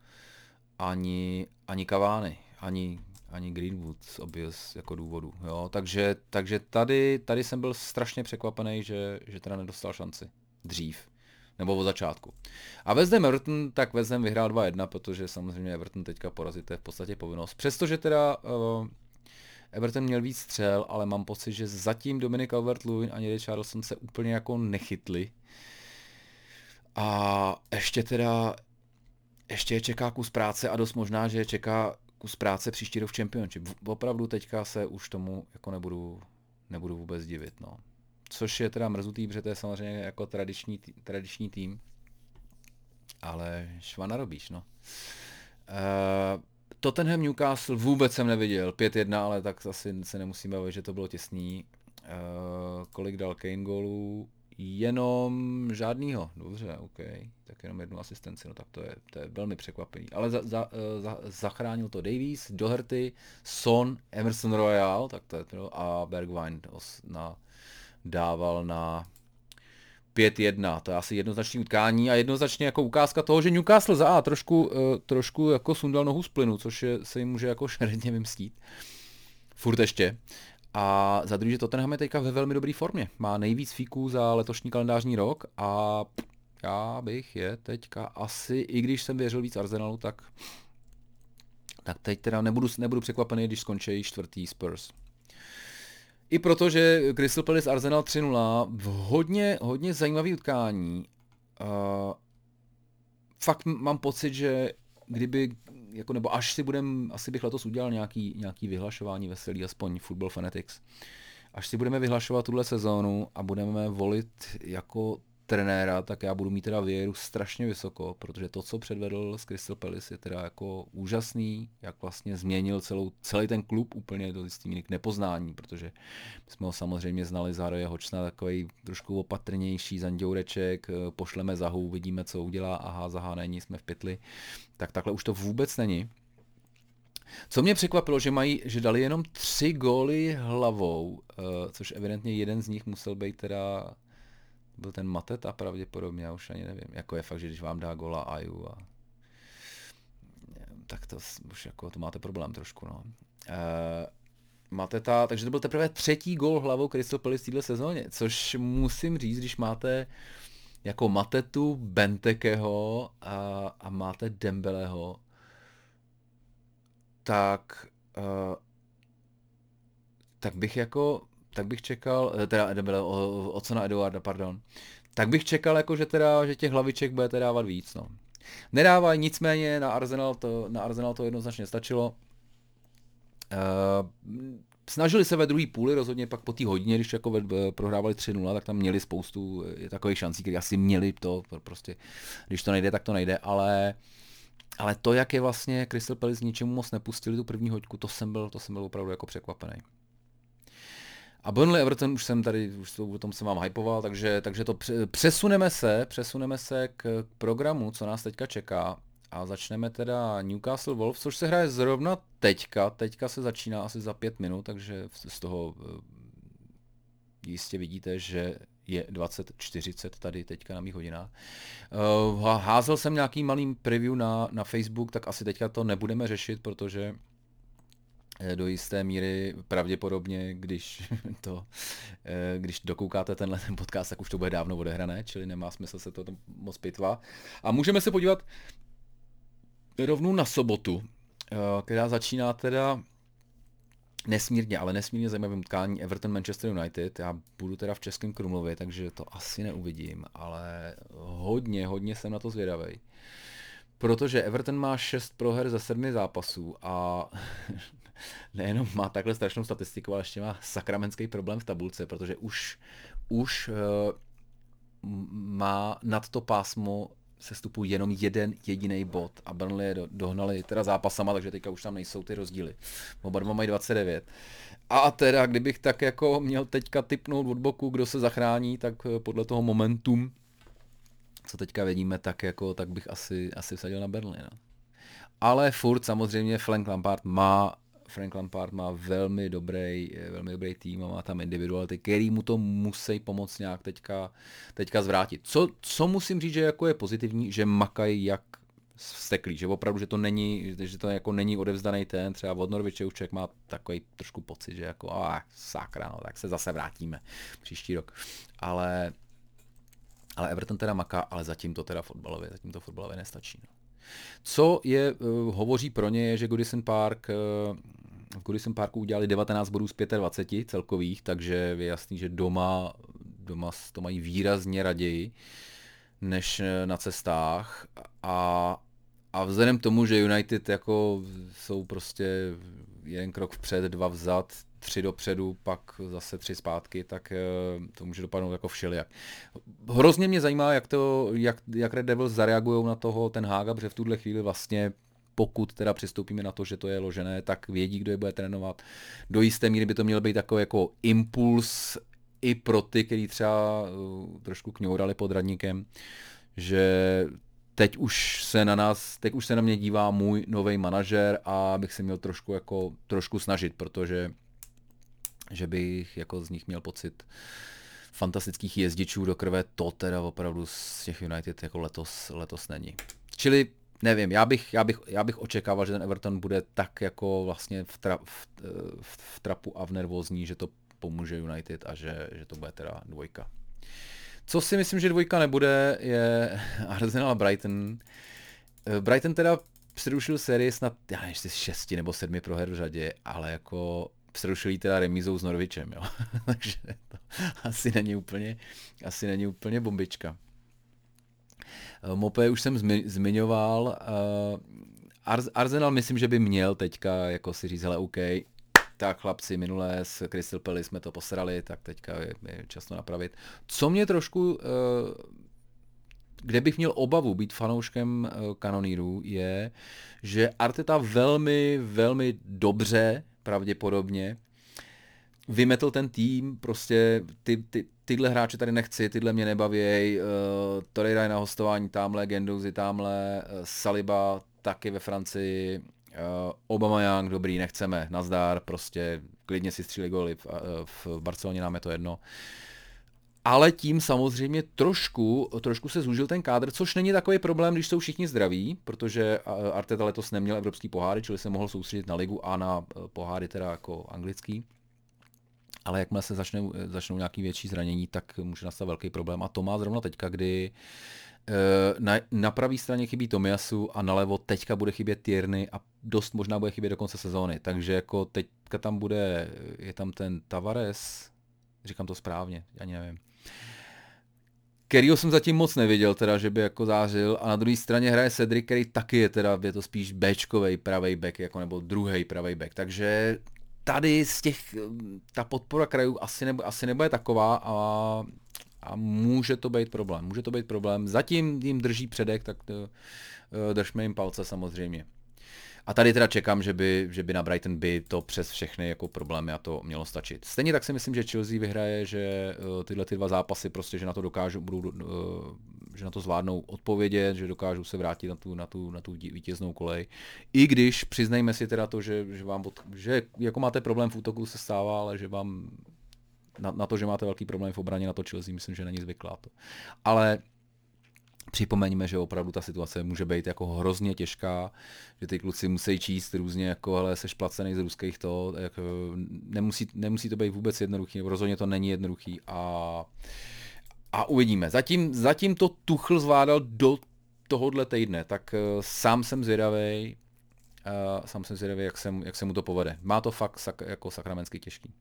ani, ani Cavani, ani, ani Greenwood z obvious jako důvodu. Jo? Takže, takže tady, tady jsem byl strašně překvapený, že, že teda nedostal šanci dřív nebo od začátku. A West Ham Everton, tak West Ham vyhrál 2-1, protože samozřejmě Everton teďka porazit je v podstatě povinnost. Přestože teda uh, Everton měl víc střel, ale mám pocit, že zatím Dominic Calvert-Lewin ani Richarlison se úplně jako nechytli. A ještě teda, ještě je čeká kus práce a dost možná, že je čeká kus práce příští rok v Championship. Opravdu teďka se už tomu jako nebudu, nebudu vůbec divit. No což je teda mrzutý, protože to je samozřejmě jako tradiční, tradiční tým, ale švana robíš, no. Uh, Tottenham Newcastle vůbec jsem neviděl, 5-1, ale tak asi se nemusím bavit, že to bylo těsný. Uh, kolik dal Kane gólů? Jenom žádnýho, dobře, OK, tak jenom jednu asistenci, no tak to je, to je velmi překvapení. Ale za, za, eh, za, zachránil to Davies, Doherty, Son, Emerson Royal, tak to je to, a Bergwijn na dával na 5-1. To je asi jednoznačný utkání a jednoznačně jako ukázka toho, že Newcastle za A trošku, uh, trošku jako sundal nohu z plynu, což je, se jim může jako šeredně vymstít. Furt ještě. A za druhé, že Tottenham je teďka ve velmi dobré formě. Má nejvíc fíků za letošní kalendářní rok a já bych je teďka asi, i když jsem věřil víc Arsenalu, tak, tak teď teda nebudu, nebudu překvapený, když skončí čtvrtý Spurs. I protože Crystal Palace Arsenal 3-0 v hodně, hodně zajímavý utkání. Uh, fakt mám pocit, že kdyby, jako, nebo až si budem, asi bych letos udělal nějaký, nějaký vyhlašování veselý, aspoň Football Fanatics. Až si budeme vyhlašovat tuhle sezónu a budeme volit jako trenéra, tak já budu mít teda věru strašně vysoko, protože to, co předvedl z Crystal Palace, je teda jako úžasný, jak vlastně změnil celou, celý ten klub úplně do jistý k nepoznání, protože jsme ho samozřejmě znali za Roje Hočna, takový trošku opatrnější zanděureček, pošleme zahu, vidíme, co udělá, aha, zaha není, jsme v pytli, tak takhle už to vůbec není. Co mě překvapilo, že mají, že dali jenom tři góly hlavou, eh, což evidentně jeden z nich musel být teda byl ten Mateta pravděpodobně, já už ani nevím. Jako je fakt, že když vám dá gola Aju a tak to už jako to máte problém trošku, no. E, Mateta, takže to byl teprve třetí gol hlavou Crystal Palace v této sezóně, což musím říct, když máte jako Matetu, Bentekeho a, a máte Dembeleho, tak uh, tak bych jako tak bych čekal, eh, teda Edebele, od na Eduarda, pardon, tak bych čekal, jako, že, teda, že těch hlaviček budete dávat víc. No. Nedávají, nicméně na Arsenal to, na Arsenal to jednoznačně stačilo. Uh, snažili se ve druhé půli, rozhodně pak po té hodině, když jako ve, prohrávali 3-0, tak tam měli spoustu takových šancí, které asi měli to, prostě, když to nejde, tak to nejde, ale ale to, jak je vlastně Crystal Palace ničemu moc nepustili tu první hoďku, to jsem byl, to jsem byl opravdu jako překvapený. A Burnley Everton už jsem tady, už o tom jsem vám hypoval, takže, takže to přesuneme se, přesuneme se k programu, co nás teďka čeká. A začneme teda Newcastle Wolves, což se hraje zrovna teďka. Teďka se začíná asi za pět minut, takže z toho eh, jistě vidíte, že je 20.40 tady teďka na mých hodinách. Uh, házel jsem nějaký malý preview na, na Facebook, tak asi teďka to nebudeme řešit, protože Eh, do jisté míry pravděpodobně, když to, eh, když dokoukáte tenhle ten podcast, tak už to bude dávno odehrané, čili nemá smysl se to moc pitva. A můžeme se podívat rovnou na sobotu, eh, která začíná teda nesmírně, ale nesmírně zajímavým utkání Everton Manchester United. Já budu teda v Českém Krumlově, takže to asi neuvidím, ale hodně, hodně jsem na to zvědavý. Protože Everton má 6 proher ze 7 zápasů a nejenom má takhle strašnou statistiku, ale ještě má sakramenský problém v tabulce, protože už, už uh, má nad to pásmo sestupu jenom jeden jediný bod a Burnley je do, dohnali teda zápasama, takže teďka už tam nejsou ty rozdíly. Oba dva mají 29. A teda, kdybych tak jako měl teďka typnout od boku, kdo se zachrání, tak eh, podle toho momentum, co teďka vidíme, tak jako, tak bych asi, asi vsadil na Burnley. No. Ale furt samozřejmě Frank Lampard má Frank Lampard má velmi dobrý, velmi dobrý tým a má tam individuality, který mu to musí pomoct nějak teďka, teďka zvrátit. Co, co musím říct, že jako je pozitivní, že makají jak steklý, že opravdu, že to není, že to jako není odevzdaný ten, třeba od Norviče už člověk má takový trošku pocit, že jako a sakra, no, tak se zase vrátíme příští rok. Ale, ale Everton teda maká, ale zatím to teda fotbalově, zatím to fotbalově nestačí. No. Co je, uh, hovoří pro ně, je, že Goodison Park uh, v Goodison Parku udělali 19 bodů z 25 celkových, takže je jasný, že doma, doma to mají výrazně raději než eh, na cestách. A, a vzhledem k tomu, že United jako jsou prostě jeden krok vpřed, dva vzad, tři dopředu, pak zase tři zpátky, tak to může dopadnout jako všelijak. Hrozně mě zajímá, jak, to, jak, jak Red Devils zareagují na toho ten Haga, protože v tuhle chvíli vlastně pokud teda přistoupíme na to, že to je ložené, tak vědí, kdo je bude trénovat. Do jisté míry by to měl být takový jako impuls i pro ty, kteří třeba uh, trošku kňourali pod radníkem, že teď už se na nás, teď už se na mě dívá můj nový manažer a bych se měl trošku jako, trošku snažit, protože že bych jako z nich měl pocit fantastických jezdičů do krve, to teda opravdu z těch United jako letos, letos není. Čili nevím, já bych, já, bych, já bych očekával, že ten Everton bude tak jako vlastně v, tra, v, v, v trapu a v nervózní, že to pomůže United a že, že to bude teda dvojka. Co si myslím, že dvojka nebude, je Arsenal a Brighton. Eh, Brighton teda přerušil sérii snad, já nevím, jestli šesti nebo sedmi proher v řadě, ale jako přerušili teda remízou s Norvičem, jo. Takže to asi není úplně, asi není úplně bombička. Eh, Mope už jsem zmi, zmiňoval. Uh, Arsenal myslím, že by měl teďka jako si říct, hele, OK, tak chlapci, minulé s Crystal Palace jsme to posrali, tak teďka je, je čas to napravit. Co mě trošku, uh, kde bych měl obavu být fanouškem uh, kanonírů, je, že Arteta velmi, velmi dobře, pravděpodobně, vymetl ten tým, prostě ty, ty, tyhle hráče tady nechci, tyhle mě nebaví, uh, Torreira je na hostování tamhle, Gendouzi tamhle, uh, Saliba taky ve Francii, Obama Young, dobrý, nechceme, nazdár, prostě klidně si střílí goly, v, uh, v Barceloně nám je to jedno. Ale tím samozřejmě trošku, trošku se zúžil ten kádr, což není takový problém, když jsou všichni zdraví, protože Arteta letos neměl evropský poháry, čili se mohl soustředit na ligu a na poháry teda jako anglický ale jakmile se začnou, začnou nějaký větší zranění, tak může nastat velký problém. A to má zrovna teďka, kdy eh, na, na pravé straně chybí Tomiasu a nalevo teďka bude chybět Tierney a dost možná bude chybět do konce sezóny. Takže jako teďka tam bude, je tam ten Tavares, říkám to správně, ani nevím. Kerryho jsem zatím moc neviděl, teda, že by jako zářil. A na druhé straně hraje Cedric, který taky je teda, je to spíš Bčkovej pravý back, jako nebo druhý pravý back. Takže tady z těch, ta podpora krajů asi, nebude, asi nebude taková a, a může to být problém. Může to být problém. Zatím jim drží předek, tak to, eh, držme jim palce samozřejmě. A tady teda čekám, že by, že by na Brighton by to přes všechny jako problémy a to mělo stačit. Stejně tak si myslím, že Chelsea vyhraje, že uh, tyhle ty dva zápasy prostě, že na to dokážou, budou, že na to zvládnou odpovědět, že dokážou se vrátit na tu, na tu, na tu vítěznou kolej. I když přiznejme si teda to, že, že vám, od, že jako máte problém v útoku se stává, ale že vám na, na to, že máte velký problém v obraně, na to Chelsea myslím, že není zvyklá to. Ale Připomeňme, že opravdu ta situace může být jako hrozně těžká, že ty kluci musí číst různě jako, hele, seš placený z ruských to, jako, nemusí, nemusí to být vůbec jednoduchý, nebo rozhodně to není jednoduchý a, a uvidíme. Zatím, zatím to Tuchl zvládal do tohohle týdne, tak uh, sám jsem zvědavý, uh, sám jsem zvědavý, jak se, jak se mu to povede. Má to fakt sak, jako sakramentsky těžký.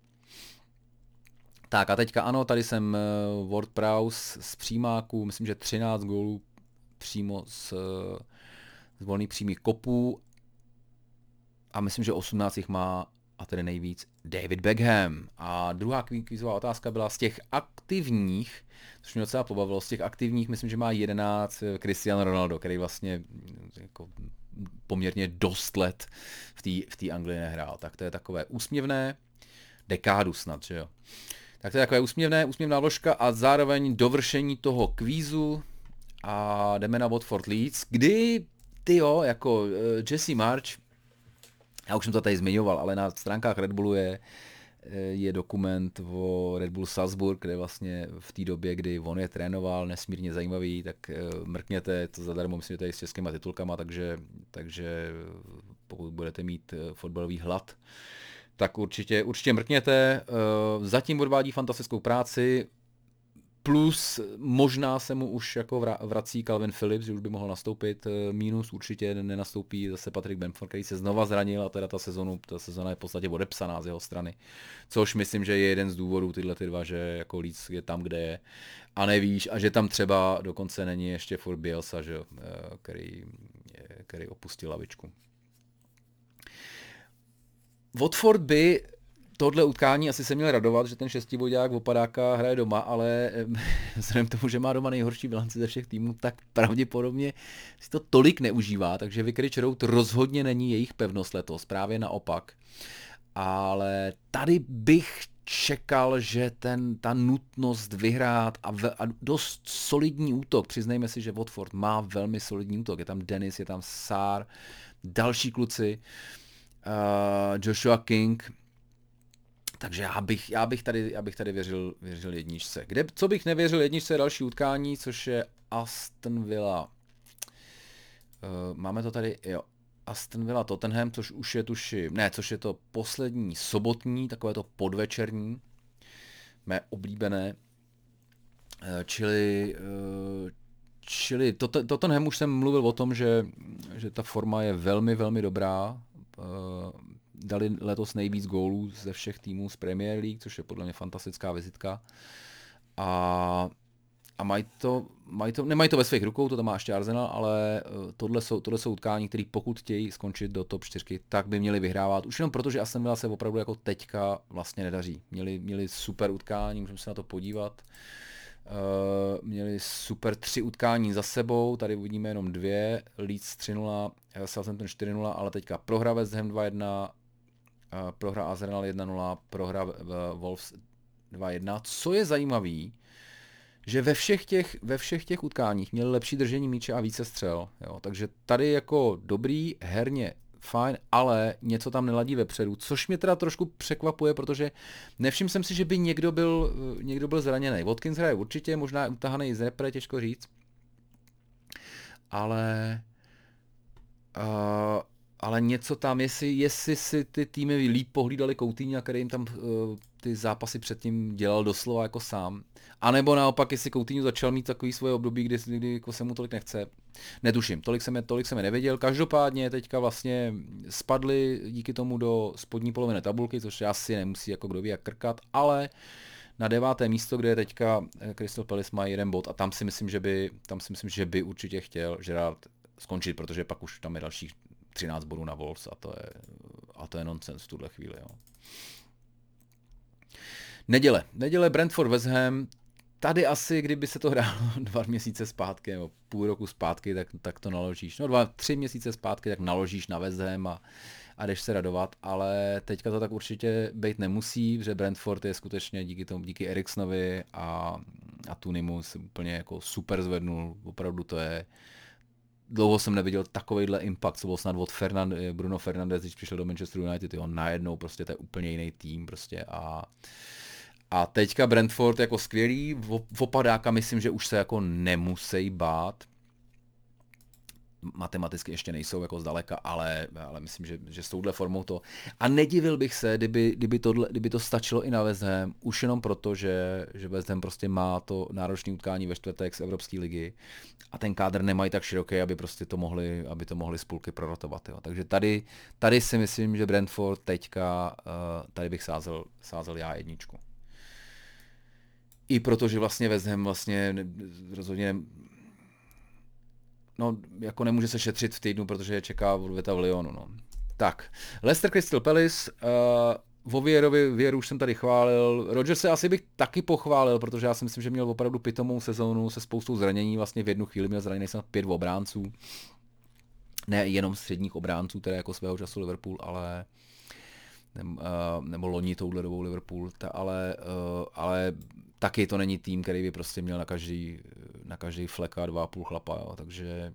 Tak a teďka ano, tady jsem uh, Ward Prowse z přímáků, myslím, že 13 gólů přímo z, z volných přímých kopů a myslím, že 18 jich má a tedy nejvíc David Beckham. A druhá kvízová otázka byla z těch aktivních, což mě docela pobavilo, z těch aktivních myslím, že má 11 eh, Cristiano Ronaldo, který vlastně mm, jako poměrně dost let v té v Anglii nehrál. Tak to je takové úsměvné, dekádu snad, že jo. Tak to je takové úsměvné, úsměvná vložka a zároveň dovršení toho kvízu. A jdeme na Watford Leeds, kdy ty jo, jako eh, Jesse March, já už jsem to tady zmiňoval, ale na stránkách Red Bullu je, eh, je dokument o Red Bull Salzburg, kde vlastně v té době, kdy on je trénoval, nesmírně zajímavý, tak eh, mrkněte to zadarmo, myslím, že tady s českýma titulkama, takže, takže pokud budete mít fotbalový hlad, tak určitě, určitě mrkněte. Eh, zatím odvádí fantastickou práci, plus možná se mu už jako vrací Calvin Phillips, že už by mohl nastoupit, eh, minus určitě nenastoupí zase Patrick Benford, který se znova zranil a teda ta sezonu, ta sezona je v podstatě odepsaná z jeho strany, což myslím, že je jeden z důvodů tyhle ty dva, že jako Leeds je tam, kde je a nevíš a že tam třeba dokonce není ještě Ford Bielsa, že, eh, který, který opustil lavičku. Watford by tohle utkání asi se měl radovat, že ten šestivodák Opadáka hraje doma, ale vzhledem k tomu, že má doma nejhorší bilanci ze všech týmů, tak pravděpodobně si to tolik neužívá, takže Vicarage Road rozhodně není jejich pevnost letos, právě naopak. Ale tady bych čekal, že ten, ta nutnost vyhrát a, v, a dost solidní útok, přiznejme si, že Watford má velmi solidní útok, je tam Dennis, je tam Sár, další kluci, uh, uh, Joshua King, takže já bych, já bych tady, já bych tady věřil, věřil jedničce. Kde, co bych nevěřil jedničce je další utkání, což je Aston Villa. Uh, máme to tady, jo, Aston Villa Tottenham, což už je tuši, ne, což je to poslední sobotní, takové to podvečerní, mé oblíbené, eh, čili, čili Tottenham už jsem mluvil o tom, že, že ta forma je velmi, velmi dobrá, dali letos nejvíc gólů ze všech týmů z Premier League, což je podle mě fantastická vizitka. A a mají to, mají to, nemají to ve svých rukou, to tam má ještě Arsenal, ale eh, tohle jsou, tohle jsou utkání, které pokud chtějí skončit do top 4, tak by měli vyhrávat. Už jenom proto, že Aston Villa se opravdu jako teďka vlastně nedaří. Měli, měli super utkání, můžeme se na to podívat. Uh, měli super tři utkání za sebou, tady uvidíme jenom dvě, Leeds 3-0, Southampton 4-0, ale teďka prohra West Ham 2-1, uh, prohra Arsenal 1-0, prohra Wolves 2-1. Co je zajímavý, že ve všech těch, ve všech těch utkáních měli lepší držení míče a více střel. Jo. Takže tady jako dobrý, herně fajn, ale něco tam neladí vepředu, což mě teda trošku překvapuje, protože nevšiml jsem si, že by někdo byl, někdo byl zraněný. Watkins hraje určitě, možná utahaný z repre, těžko říct. Ale uh, ale něco tam, jestli, jestli si ty týmy líp pohlídali Coutinho, který jim tam uh, ty zápasy předtím dělal doslova jako sám. A nebo naopak, jestli Coutinho začal mít takový svoje období, kdy, kdy jako se mu tolik nechce. Netuším, tolik jsem, je, tolik jsem je nevěděl. Každopádně teďka vlastně spadli díky tomu do spodní poloviny tabulky, což asi nemusí jako kdo ví jak krkat, ale na deváté místo, kde je teďka eh, Crystal Palace má jeden bod a tam si myslím, že by, tam si myslím, že by určitě chtěl Gerard skončit, protože pak už tam je dalších 13 bodů na Wolves a to je, a to je nonsens v tuhle chvíli. Jo. Neděle. Neděle Brentford West Ham. Tady asi, kdyby se to hrálo dva měsíce zpátky, nebo půl roku zpátky, tak, tak to naložíš. No dva, tři měsíce zpátky, tak naložíš na West Ham a, a jdeš se radovat, ale teďka to tak určitě být nemusí, protože Brentford je skutečně díky tomu, díky Eriksonovi a, a Tunimu si úplně jako super zvednul, opravdu to je, dlouho jsem neviděl takovýhle impact, co byl snad od Fernand, Bruno Fernandez, když přišel do Manchester United, jo, najednou prostě to je úplně jiný tým prostě a a teďka Brentford jako skvělý, opadáka myslím, že už se jako nemusí bát, matematicky ještě nejsou jako zdaleka, ale, ale myslím, že, že s touhle formou to. A nedivil bych se, kdyby, kdyby, tohle, kdyby to stačilo i na West Ham, už jenom proto, že, že West Ham prostě má to náročné utkání ve čtvrtek z Evropské ligy a ten kádr nemají tak široký, aby prostě to mohli, aby to mohli spolky prorotovat. Jo. Takže tady, tady si myslím, že Brentford teďka, uh, tady bych sázel, sázel já jedničku. I protože vlastně West Ham vlastně rozhodně no, jako nemůže se šetřit v týdnu, protože je čeká odveta v Lyonu, no. Tak, Leicester Crystal Palace, uh, o Vierovi, Vieru už jsem tady chválil, Roger se asi bych taky pochválil, protože já si myslím, že měl opravdu pitomou sezónu se spoustou zranění, vlastně v jednu chvíli měl zraněný snad pět obránců, ne jenom středních obránců, které jako svého času Liverpool, ale nebo, uh, nebo loni touhle dobou Liverpool, ta, ale, uh, ale taky to není tým, který by prostě měl na každý, na každý fleka dva a půl chlapa, jo. takže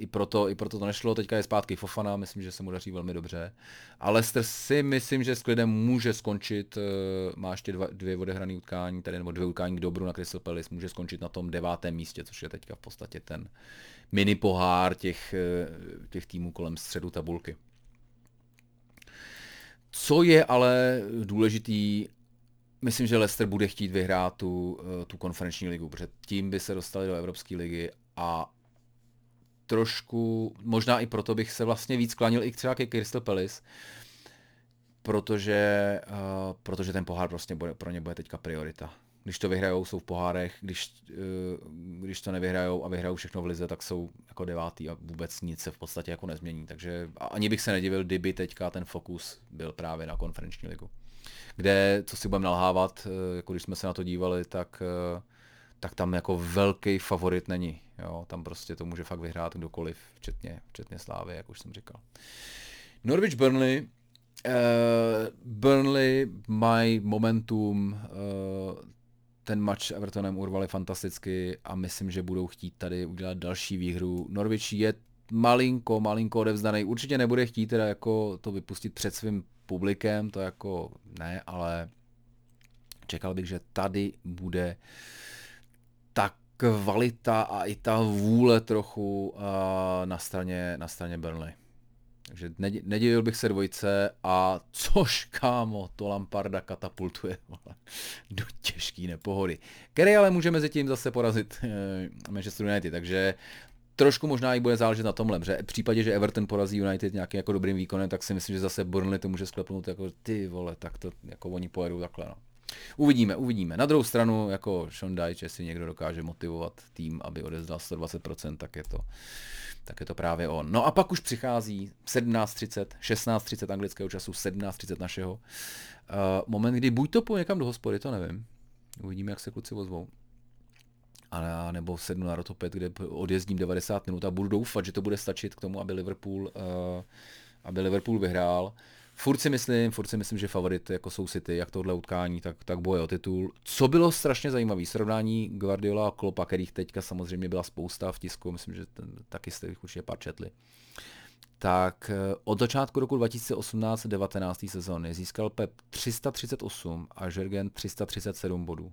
i proto, i proto to nešlo, teďka je zpátky Fofana, myslím, že se mu daří velmi dobře. A Leicester si myslím, že s klidem může skončit, eh, má ještě dva, dvě odehrané utkání, tedy nebo dvě utkání k dobru na Crystal Palace, může skončit na tom devátém místě, což je teďka v podstatě ten mini pohár těch, eh, těch týmů kolem středu tabulky. Co je ale důležitý, Myslím, že Leicester bude chtít vyhrát tu, eh, tu konferenční ligu, protože tím by se dostali do Evropské ligy a trošku, možná i proto bych se vlastně víc klanil i třeba ke Crystal Palace, protože, uh, protože ten pohár prostě bude, pro ně bude teďka priorita. Když to vyhrajou, jsou v pohárech, když, uh, když to nevyhrajou a vyhrajou všechno v lize, tak jsou jako devátý a vůbec nic se v podstatě jako nezmění. Takže ani bych se nedivil, kdyby teďka ten fokus byl právě na konferenční ligu kde, co si budeme nalhávat, eh, jako když jsme se na to dívali, tak, eh, tak tam jako velký favorit není. Jo, tam prostě to může fakt vyhrát kdokoliv, včetně, včetně Slávy, jak už jsem říkal. Norwich Burnley, uh, Burnley mají momentum, uh, ten match s Evertonem urvali fantasticky a myslím, že budou chtít tady udělat další výhru. Norwich je malinko, malinko odevzdaný. Určitě nebude chtít teda jako to vypustit před svým publikem, to jako ne, ale čekal bych, že tady bude tak kvalita a i ta vůle trochu uh, na straně, na straně Burnley. Takže nedivil bych se dvojce a což kámo, to Lamparda katapultuje do těžké nepohody. Který ale může mezi tím zase porazit uh, Manchester United, takže trošku možná i bude záležet na tomhle, že v případě, že Everton porazí United nějakým jako dobrým výkonem, tak si myslím, že zase Burnley to může sklepnout jako ty vole, tak to jako oni pojedou takhle. No. Uvidíme, uvidíme. Na druhou stranu, jako Sean Dyche, jestli někdo dokáže motivovat tým, aby odezdal 120%, tak je to, tak je to právě on. No a pak už přichází 17.30, 16.30 anglického času, 17.30 našeho. Uh, moment, kdy buď to po někam do hospody, to nevím. Uvidíme, jak se kluci ozvou a nebo sednu na rotopet, kde odjezdím 90 minut a budu doufat, že to bude stačit k tomu, aby Liverpool, uh, aby Liverpool vyhrál. Furt si myslím, furt si myslím, že favorit jako jsou City, jak tohle utkání, tak, tak boje o titul. Co bylo strašně zajímavé, srovnání Guardiola a Klopa, kterých teďka samozřejmě byla spousta v tisku, myslím, že ten, taky jste jich určitě pár četli. Tak eh, od začátku roku 2018-19. sezóny získal Pep 338 a Jürgen 337 bodů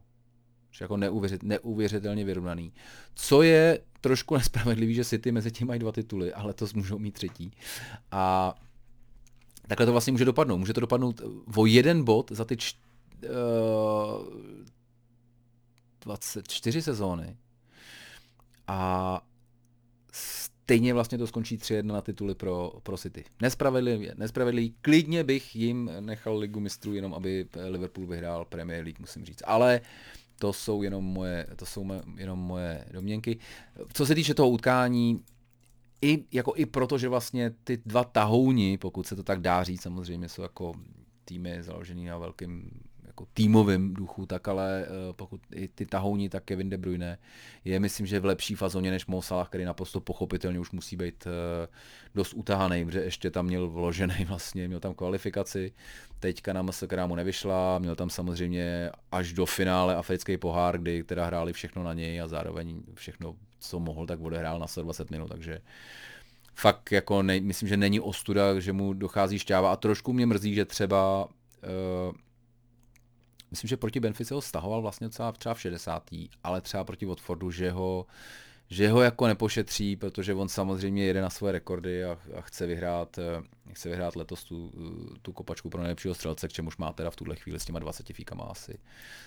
jako neuvěřit, neuvěřitelně vyrovnaný. Co je trošku nespravedlivý, že City mezi tím mají dva tituly, ale to můžou mít třetí. A takhle to vlastně může dopadnout. Může to dopadnout o jeden bod za ty č, uh, 24 sezóny. A stejně vlastně to skončí 3-1 na tituly pro, pro City. Nespravedlivě, nespravedlivý. Klidně bych jim nechal ligu mistrů, jenom aby Liverpool vyhrál Premier League, musím říct. Ale to jsou jenom moje, to jsou jenom moje domněnky. Co se týče toho utkání, i, jako i proto, že vlastně ty dva tahouni, pokud se to tak dá říct, samozřejmě jsou jako týmy založený na velkém jako týmovém duchu, tak ale eh, pokud i ty tahouni, tak Kevin De Bruyne je myslím, že v lepší fazóně než Mo Salah, který naprosto pochopitelně už musí být eh, dost utahaný, protože ještě tam měl vložený vlastně, měl tam kvalifikaci, teďka na MS, která mu nevyšla, měl tam samozřejmě až do finále africký pohár, kdy teda hráli všechno na něj a zároveň všechno, co mohl, tak odehrál na 120 minut, takže fakt jako ne, myslím, že není ostuda, že mu dochází šťáva. A trošku mě mrzí, že třeba uh, myslím, že proti Benfice ho stahoval vlastně třeba, třeba v 60. ale třeba proti Watfordu, že ho, že ho jako nepošetří, protože on samozřejmě jede na svoje rekordy a, a chce vyhrát eh, chce vyhrát letos tu, eh, tu kopačku pro nejlepšího střelce, k čemuž má teda v tuhle chvíli s těma 20 fíkama asi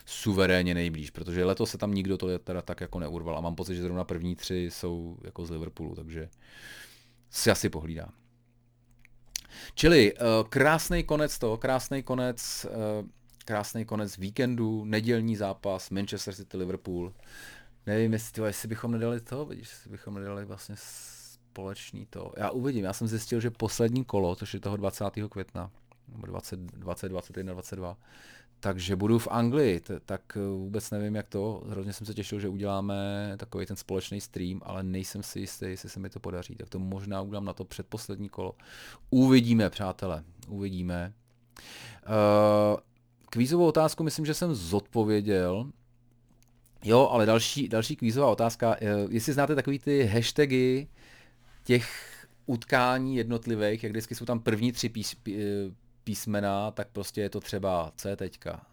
suverénně nejblíž, protože letos se tam nikdo to teda tak jako neurval a mám pocit, že zrovna první tři jsou jako z Liverpoolu, takže si asi pohlídá. Čili uh, krásný konec toho, krásný konec krásný konec víkendu, nedělní zápas, Manchester City, Liverpool. Nevím, jestli, tyhle, jestli bychom nedali to, vidíš, jestli bychom nedali vlastně společný to. Já uvidím, já jsem zjistil, že poslední kolo, což je toho 20. května, nebo 20, 20 21, 22, takže budu v Anglii, t- tak vůbec nevím, jak to. Hrozně jsem se těšil, že uděláme takový ten společný stream, ale nejsem si jistý, jestli se mi to podaří. Tak to možná udělám na to předposlední kolo. Uvidíme, přátelé, uvidíme. Uh, kvízovou otázku myslím, že jsem zodpověděl. Jo, ale další, další kvízová otázka. Eh, jestli znáte takový ty hashtagy těch utkání jednotlivých, jak vždycky jsou tam první tři pís, eh, písmena, tak prostě je to třeba C teďka.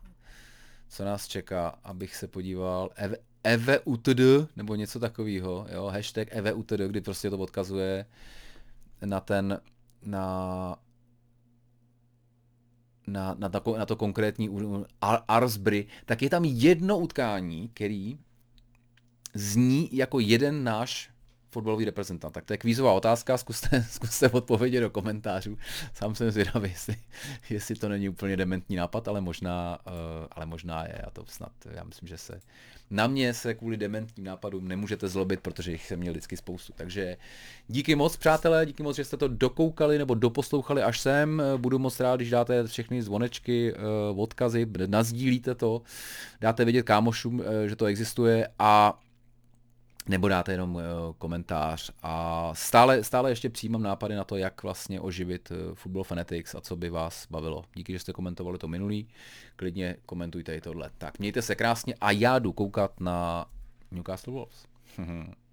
Co nás čeká, abych se podíval. EVUTD, nebo něco takového, jo, hashtag EVUTD, kdy prostě to odkazuje na ten, na na, na, to, na to konkrétní Arsbury, tak je tam jedno utkání, který zní jako jeden náš fotbalový reprezentant. Tak to je kvízová otázka, zkuste, zkuste odpovědět do komentářů. Sám jsem zvědavý, jestli, jestli to není úplně dementní nápad, ale možná, uh, ale možná je. A to snad, já myslím, že se na mě se kvůli dementním nápadům nemůžete zlobit, protože jich jsem měl vždycky spoustu. Takže díky moc, přátelé, díky moc, že jste to dokoukali nebo doposlouchali až sem. Budu moc rád, když dáte všechny zvonečky, uh, odkazy, nazdílíte to, dáte vědět kámošům, uh, že to existuje a nebo dáte jenom uh, komentář a stále, stále ještě přijímám nápady na to, jak vlastně oživit uh, Football Fanatics a co by vás bavilo. Díky, že jste komentovali to minulý, klidně komentujte i tohle. Tak mějte se krásně a já jdu koukat na Newcastle Wolves.